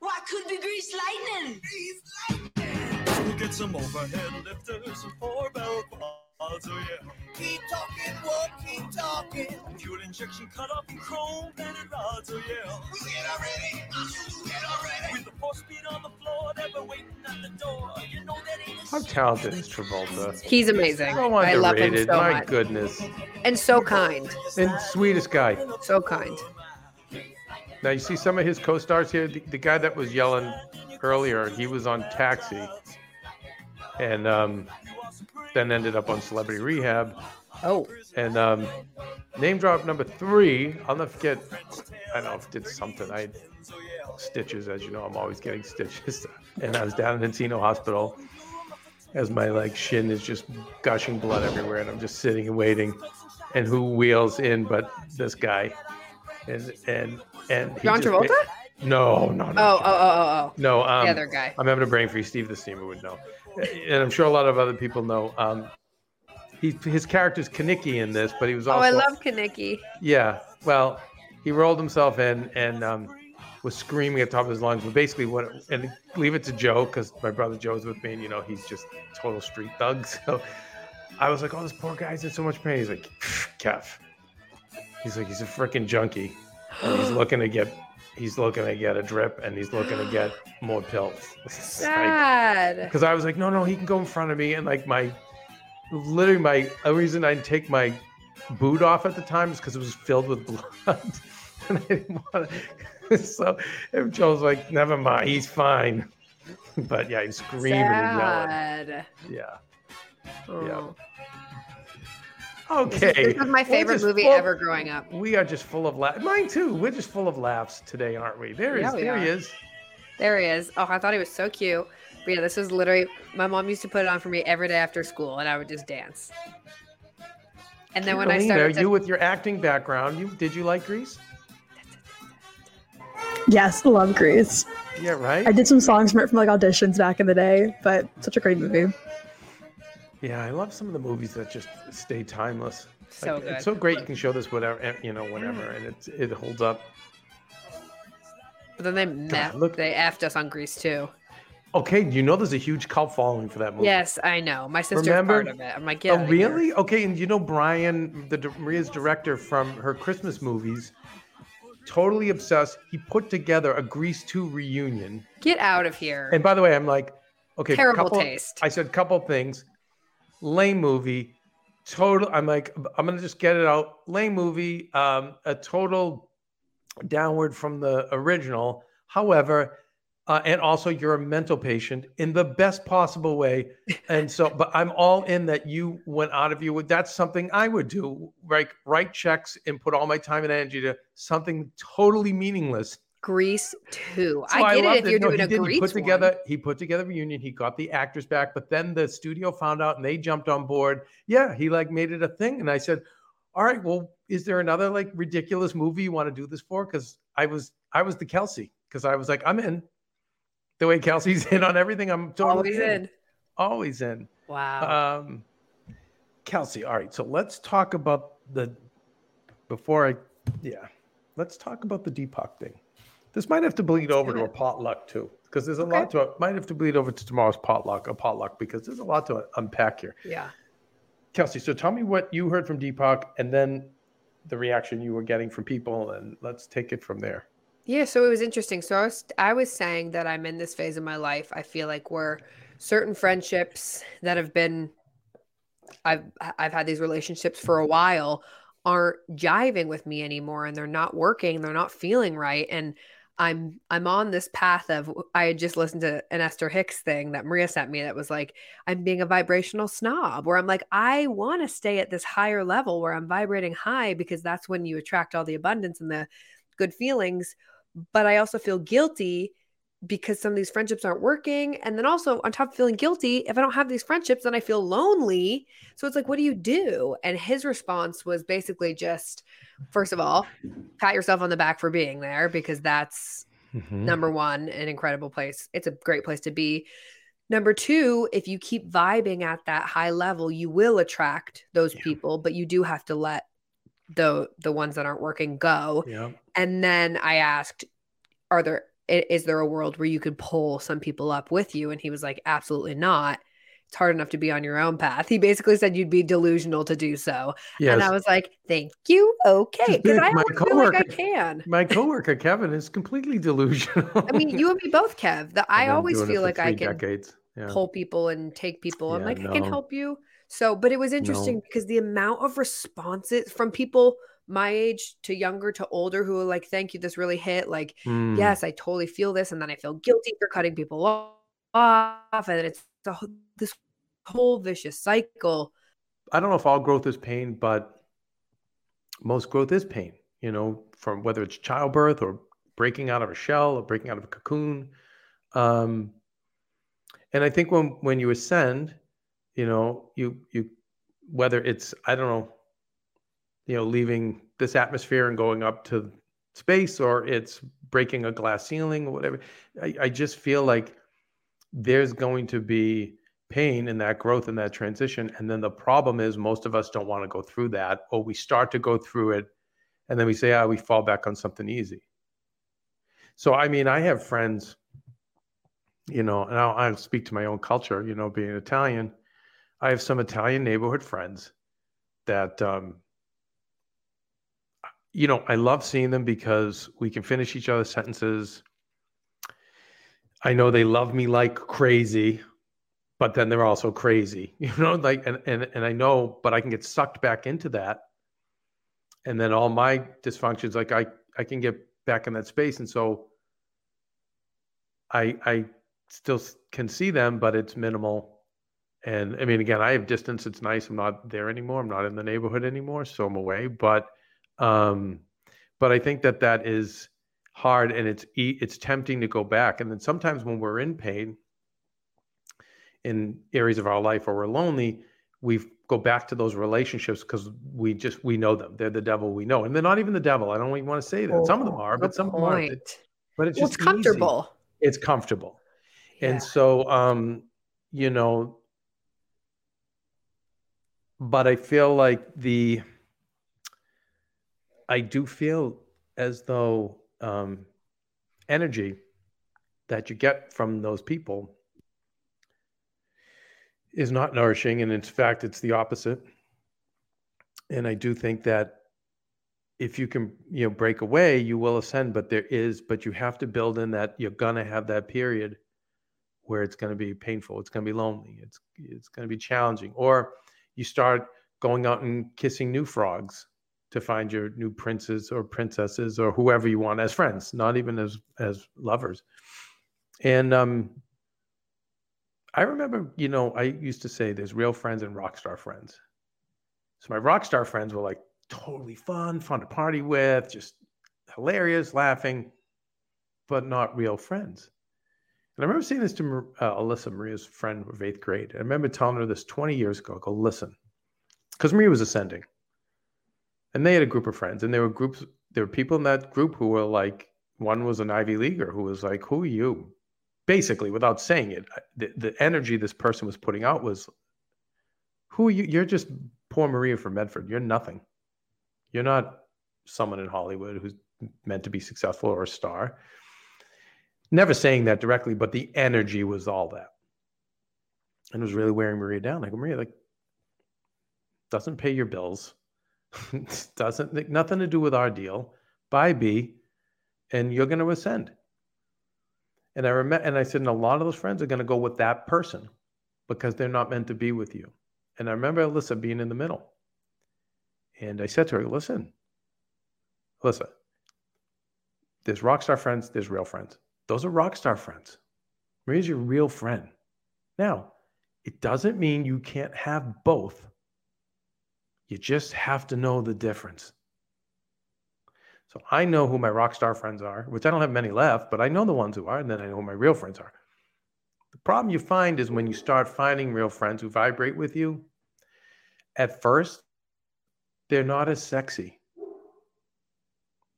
Why couldn't be grease lightning? Grease Lightning! We'll get some overhead lifters and four bell quads, oh yeah. Keep talking, what keep talking. Fuel injection cut up in chrome plated rods, oh yeah. We Get already, get already. With the four speed on the floor, never waiting at the door. You know that ain't How talented is Travolta? He's amazing. So I love him underrated. so My much. goodness. And so kind. And sweetest guy. So kind. Now you see some of his co-stars here. The, the guy that was yelling earlier, he was on Taxi, and um, then ended up on Celebrity Rehab. Oh. And um, name drop number three. I'll never forget. I don't know if I did something. I stitches, as you know. I'm always getting stitches. And I was down in Encino Hospital as my like shin is just gushing blood everywhere, and I'm just sitting and waiting. And who wheels in but this guy? And and and John Travolta? ma- no, no, no. Oh, oh, oh, oh, oh. No, um, the other guy. I'm having a brain freeze. Steve the Steamer would know, and I'm sure a lot of other people know. Um, he his character's Kenickie in this, but he was also. Oh, I love Kenickie. yeah. Well, he rolled himself in and um, was screaming at the top of his lungs. But basically, what and leave it to Joe because my brother Joe's with me, and you know he's just total street thug. So I was like, "Oh, this poor guy's in so much pain." He's like, "Kev," he's like, "He's a freaking junkie, and he's looking to get." He's looking to get a drip and he's looking to get more pills. Sad. Because I was like, no, no, he can go in front of me. And like my, literally my, a reason I didn't take my boot off at the time is because it was filled with blood. and I didn't want to. So and Joe's like, never mind, he's fine. But yeah, he's screaming and yelling. Sad. Yeah. Oh. Okay. This is my favorite movie full- ever growing up. We are just full of laughs. Mine too. We're just full of laughs today, aren't we? There he Yeah, is. we There he is. There he is. Oh, I thought he was so cute. But yeah, this was literally my mom used to put it on for me every day after school, and I would just dance. And then when I started, to, you with your acting background, you did you like Grease? Yes, love Grease. Yeah, right. I did some songs from it from like auditions back in the day, but such a great movie. Yeah, I love some of the movies that just stay timeless. So Like, good. It's so great you can show this whatever, eh, you know, whenever, and it it holds up. but then they look- they effed us on Grease too. Okay, you know there's a huge cult following for that movie. Yes, I know. My sister's Remember? part of it. I'm like, get Oh, really? Okay, and you know Brian, the Maria's director from her Christmas movies, totally obsessed. He put together a Grease 2 reunion. Get out of here. And by the way, I'm like, okay, Terrible couple- taste. I said couple things. Lame movie. Total. I'm like, I'm gonna just get it out. Lame movie. Um, a total downward from the original. However, uh, and also you're a mental patient in the best possible way. And so, but I'm all in that you went out of you. with That's something I would do. Like write checks and put all my time and energy to something totally meaningless. Grease 2. So I get loved it if you're No, doing a did. Grease He put one. together. He put together a reunion. He got the actors back, but then the studio found out and they jumped on board. Yeah, he like made it a thing. And I said, "All right, well, is there another like ridiculous movie you want to do this for?" Because I was I was the Kelsey because I was like, I'm in. The way Kelsey's in on everything, I'm totally Always in. Always in. Wow. Um, Kelsey, all right. So let's talk about the before I yeah. Let's talk about the Deepak thing. This might have to bleed over to a potluck too, because there's a Okay. lot to it. Might have to bleed over to tomorrow's potluck, a potluck, because there's a lot to unpack here. Yeah. Kelsey, so tell me what you heard from Deepak and then the reaction you were getting from people, and let's take it from there. Yeah, so it was interesting. So I was I was saying that I'm in this phase of my life. I feel like where certain friendships that have been I've I've had these relationships for a while aren't jiving with me anymore and they're not working, they're not feeling right and I'm I'm on this path of I had just listened to an Esther Hicks thing that Maria sent me that was like I'm being a vibrational snob where I'm like I want to stay at this higher level where I'm vibrating high because that's when you attract all the abundance and the good feelings but I also feel guilty because some of these friendships aren't working. And then also, on top of feeling guilty, if I don't have these friendships, then I feel lonely. So it's like, what do you do? And his response was basically just, first of all, pat yourself on the back for being there because that's mm-hmm. number one, an incredible place. It's a great place to be. Number two, if you keep vibing at that high level, you will attract those Yeah. people, but you do have to let the the ones that aren't working go. Yeah. And then I asked, "Are there is there a world where you could pull some people up with you?" And he was like, "Absolutely not. It's hard enough to be on your own path." He basically said you'd be delusional to do so. Yes. And I was like, "Thank you. Okay." Because I My always feel like I can. My coworker Kevin is completely delusional. I mean, you and me both, Kev. That I always feel like I can. Yeah. pull people and take people. I'm Yeah, like, I can help you. So, but it was interesting No. because the amount of responses from people my age to younger to older who are like, thank you, this really hit. Like, Mm. yes, I totally feel this. And then I feel guilty for cutting people off. And it's a, this whole vicious cycle. I don't know if all growth is pain, but most growth is pain, you know, from whether it's childbirth or breaking out of a shell or breaking out of a cocoon. Um, and I think when when you ascend, you know, you you whether it's I don't know, you know, leaving this atmosphere and going up to space or it's breaking a glass ceiling or whatever. I, I just feel like there's going to be pain in that growth and that transition. And then the problem is most of us don't want to go through that, or we start to go through it and then we say, ah, we fall back on something easy. So, I mean, I have friends, you know, and I'll, I'll speak to my own culture, you know, being Italian. I have some Italian neighborhood friends that, um, you know, I love seeing them because we can finish each other's sentences. I know they love me like crazy, but then they're also crazy, you know, like, and, and, and I know, but I can get sucked back into that. And then all my dysfunctions, like I, I can get back in that space. And so I, I still can see them, but it's minimal. And I mean, again, I have distance. It's nice. I'm not there anymore. I'm not in the neighborhood anymore. So I'm away, but, um, but I think that that is hard and it's, it's tempting to go back. And then sometimes when we're in pain, in areas of our life where we're lonely, we go back to those relationships because we just we know them. They're the devil we know, and they're not even the devil. I don't even want to say that. Some of them are, but some them aren't. point. But it's Well, just it's comfortable. Easy. It's comfortable, Yeah. and so um, you know. But I feel like the. I do feel as though um, energy that you get from those people is not nourishing and in fact it's the opposite. And i do think that if you can you know break away you will ascend but there is but you have to build in that you're going to have that period where it's going to be painful it's going to be lonely it's it's going to be challenging or you start going out and kissing new frogs to find your new princes or princesses or whoever you want as friends not even as as lovers and um I remember, you know, I used to say there's real friends and rock star friends. So my rock star friends were like totally fun, fun to party with, just hilarious, laughing, but not real friends. And I remember saying this to uh, Alyssa, Maria's friend of eighth grade. I remember telling her this 20 years ago. I go, listen, because Maria was ascending, and they had a group of friends, and there were groups. There were people in that group who were like, one was an Ivy leaguer who was like, "Who are you?" basically without saying it the, the energy this person was putting out was who are you you're just poor Maria from Medford. You're nothing. You're not someone in Hollywood who's meant to be successful or a star. Never saying that directly, but the energy was all that. And it was really wearing Maria down. Like, Maria, like, doesn't pay your bills, doesn't, nothing to do with our deal. Bye, B, and you're going to ascend. And I remember, and I said, and a lot of those friends are going to go with that person because they're not meant to be with you. And I remember Alyssa being in the middle. And I said to her, listen, listen, there's rock star friends, there's real friends. Those are rock star friends. Maria's your real friend. Now, it doesn't mean you can't have both. You just have to know the difference. So I know who my rock star friends are, which I don't have many left, but I know the ones who are, and then I know who my real friends are. The problem you find is when you start finding real friends who vibrate with you, at first, they're not as sexy.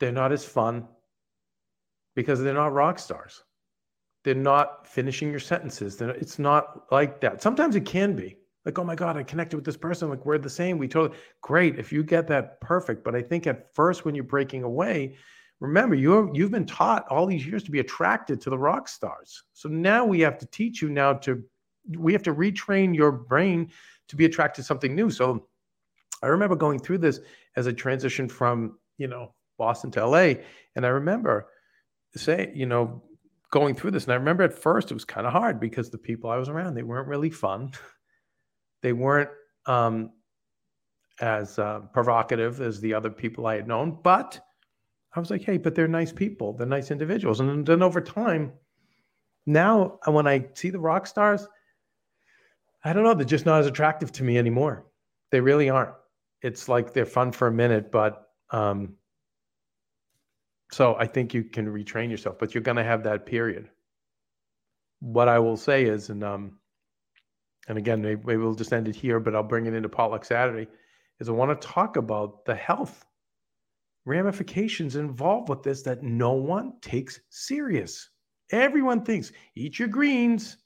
They're not as fun because they're not rock stars. They're not finishing your sentences. They're, it's not like that. Sometimes it can be like, oh my God, I connected with this person. Like we're the same. We totally great. If you get that, perfect. But I think at first, when you're breaking away, remember you're you've been taught all these years to be attracted to the rock stars. So now we have to teach you now to we have to retrain your brain to be attracted to something new. So I remember going through this as a transition from, you know, Boston to LA. And I remember say, you know, going through this. And I remember at first it was kind of hard because the people I was around, they weren't really fun. They weren't um, as uh, provocative as the other people I had known, but I was like, hey, but they're nice people. They're nice individuals. And then over time, now when I see the rock stars, I don't know, they're just not as attractive to me anymore. They really aren't. It's like they're fun for a minute, but um, so I think you can retrain yourself, but you're going to have that period. What I will say is, and um, and again, maybe, maybe we'll just end it here, but I'll bring it into Potluck Saturday, is I want to talk about the health ramifications involved with this that no one takes serious. Everyone thinks, eat your greens,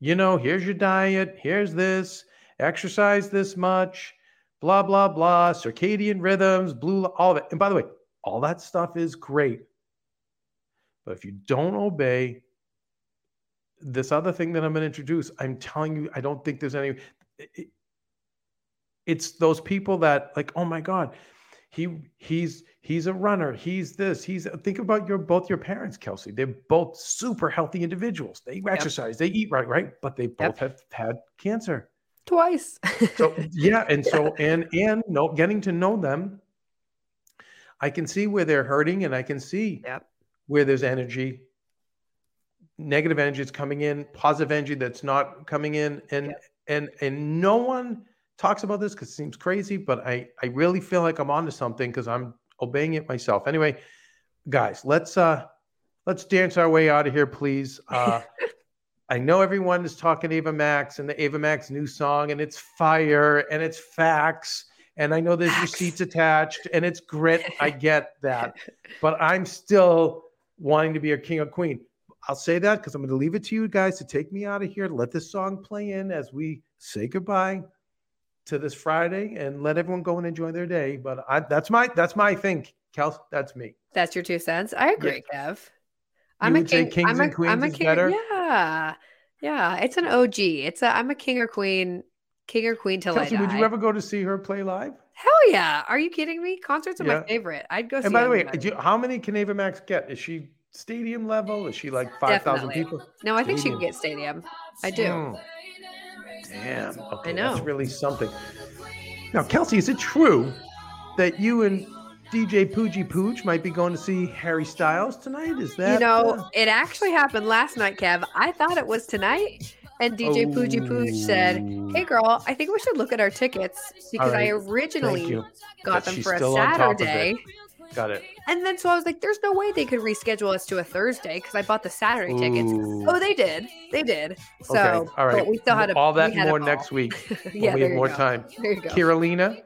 you know, here's your diet, here's this, exercise this much, blah, blah, blah, circadian rhythms, blue, all of it. And by the way, all that stuff is great. But if you don't obey this other thing that I'm going to introduce, I'm telling you, I don't think there's any. It, it's those people that like, oh my god, he he's he's a runner. He's this. He's think about your both your parents, Kelsey. They're both super healthy individuals. They yep. exercise, they eat right, right, but they both yep. have had cancer twice. so yeah, and so and and no, getting to know them, I can see where they're hurting, and I can see yep. where there's energy negative energy that's coming in, positive energy that's not coming in, and yeah. and and no one talks about this because it seems crazy, but I I really feel like I'm onto something because I'm obeying it myself. Anyway, guys, let's uh let's dance our way out of here, please. Uh I know everyone is talking Ava Max and the Ava Max new song, and it's fire and it's facts. And I know there's receipts attached and it's grit. I get that. But I'm still wanting to be a king or queen. I'll say that because I'm going to leave it to you guys to take me out of here. Let this song play in as we say goodbye to this Friday and let everyone go and enjoy their day. But I, that's my that's my thing, Kels. That's me. That's your two cents. I agree, yeah. Kev. I'm a king. I'm a, I'm a king. better. Yeah, yeah. It's an OG. It's a. I'm a king or queen. King or queen till Kelsey, I die. would you ever go to see her play live? Hell yeah! Are you kidding me? Concerts are Yeah. my favorite. I'd go. And see by the way, you- how many can Ava Max get? Is she stadium level? Is she like five thousand people? no, I think she can get stadium. I do. Hmm. Damn. Okay, know. That's really something. Now, Kelsey, is it true that you and DJ Poogie Pooch might be going to see Harry Styles tonight? Is that you know, uh, it actually happened last night, Kev. I thought it was tonight. And DJ Poogie Pooch said, Oh. Hey girl, I think we should look at our tickets because I right. Thank originally got But them for a still on top of it. Saturday. Got it. And then so I was like, there's no way they could reschedule us to a Thursday because I bought the Saturday tickets. Oh, they did. They did. So okay. All right. but we still had a, all that had more next week. yeah, we have more go. time. There you go. Carolina,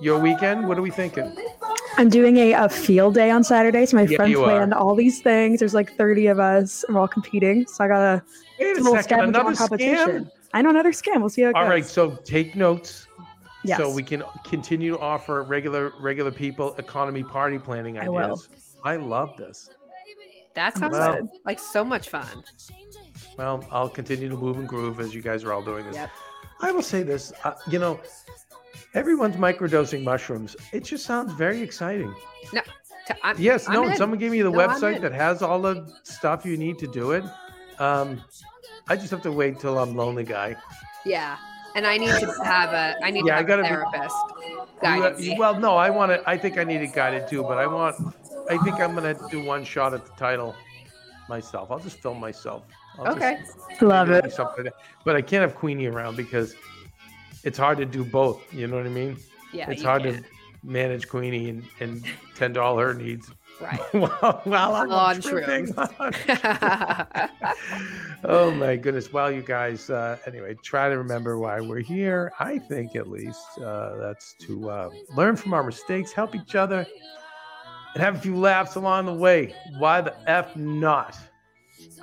your weekend. What are we thinking? I'm doing a, a field day on Saturday. So my Yeah, friends planned all these things. There's like 30 of us. We're all competing. So I got a Wait a little second. Another competition. scam. I know another scam. We'll see how it All goes. right. So take notes. Yes. So we can continue to offer regular regular people economy party planning I will. I love this. That sounds Well- like so much fun. Well, I'll continue to move and groove as you guys are all doing this. Yep. I will say this, uh, you know, everyone's microdosing mushrooms. It just sounds very exciting. T- I'm- Yes, I'm no, in. someone gave me the No, website that has all the stuff you need to do it. Um, I just have to wait till I'm lonely guy. Yeah, and I need to have a. I need Yeah, I to have gotta a therapist. You- you- well, no, I want to. I think I need it guided too, but I want. I think I'm gonna do one shot at the title myself. I'll just film myself. I'll just- Okay. Love it. something like. But I can't have Queenie around because it's hard to do both. You know what I mean? Yeah, it's hard can. to manage Queenie and, and tend to all her needs Right. while, while I'm On shrooms. oh my goodness. Well, you guys, uh, anyway, try to remember why we're here. I think at least uh, that's to uh, learn from our mistakes, help each other, and have a few laughs along the way. Why the F not?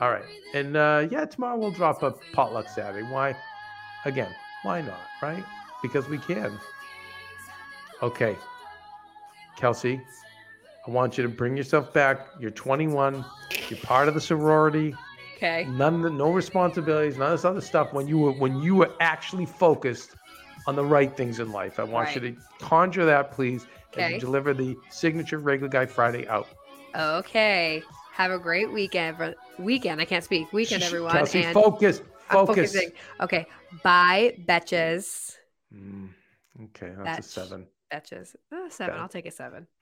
All right. And uh, yeah, tomorrow we'll drop a potluck Saturday. Why? Again, why not? Right? Because we can. Okay. Kelsey, I want you to bring yourself back. You're 21. You're part of the sorority. okay. None, of the, no responsibilities, none of this other stuff. When you were, when you were actually focused on the right things in life, I want you to conjure that, please, and Okay. you deliver the signature regular guy Friday out. Okay. Have a great weekend. Weekend. I can't speak. Weekend, everyone. Kelsey, and focus, focus. Okay. Bye, betches. Mm, okay, that's Betch. a seven. Betches. Oh, seven. I'll take a seven.